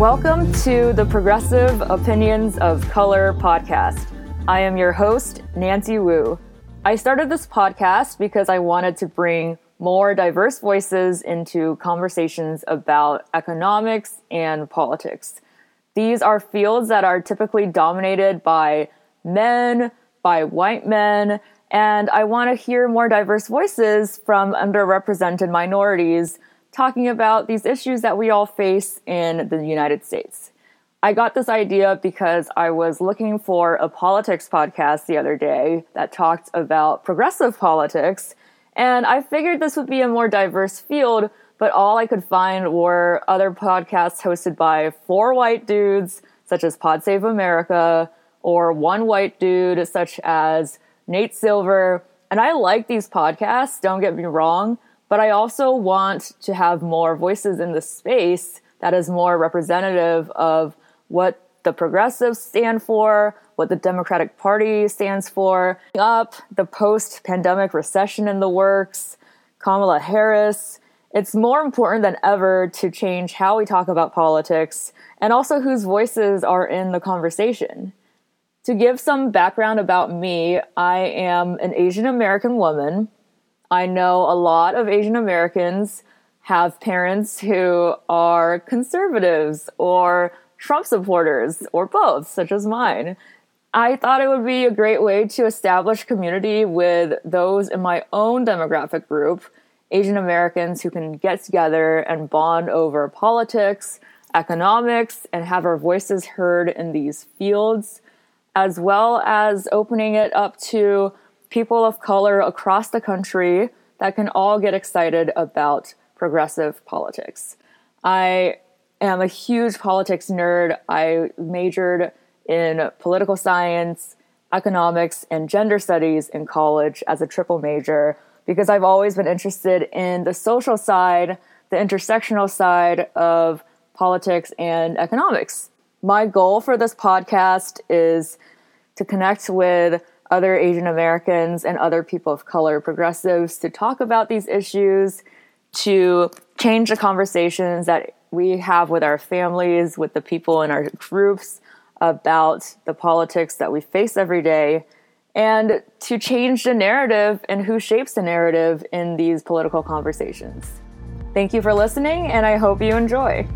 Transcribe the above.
Welcome to the Progressive Opinions of Color podcast. I am your host, Nancy Wu. I started this podcast because I wanted to bring more diverse voices into conversations about economics and politics. These are fields that are typically dominated by men, by white men, and I want to hear more diverse voices from underrepresented minorities talking about these issues that we all face in the United States. I got this idea because I was looking for a politics podcast the other day that talked about progressive politics, and I figured this would be a more diverse field, but all I could find were other podcasts hosted by four white dudes, such as Pod Save America, or one white dude, such as Nate Silver. And I like these podcasts, don't get me wrong, but I also want to have more voices in the space that is more representative of what the progressives stand for, what the Democratic Party stands for, up the post pandemic recession in the works, Kamala Harris. It's more important than ever to change how we talk about politics and also whose voices are in the conversation. To give some background about me, I am an Asian American woman. I know a lot of Asian Americans have parents who are conservatives or Trump supporters or both, such as mine. I thought it would be a great way to establish community with those in my own demographic group, Asian Americans who can get together and bond over politics, economics, and have our voices heard in these fields, as well as opening it up to people of color across the country that can all get excited about progressive politics. I am a huge politics nerd. I majored in political science, economics, and gender studies in college as a triple major because I've always been interested in the social side, the intersectional side of politics and economics. My goal for this podcast is to connect with other Asian Americans and other people of color, progressives, to talk about these issues, to change the conversations that we have with our families, with the people in our groups about the politics that we face every day, and to change the narrative and who shapes the narrative in these political conversations. Thank you for listening, and I hope you enjoy.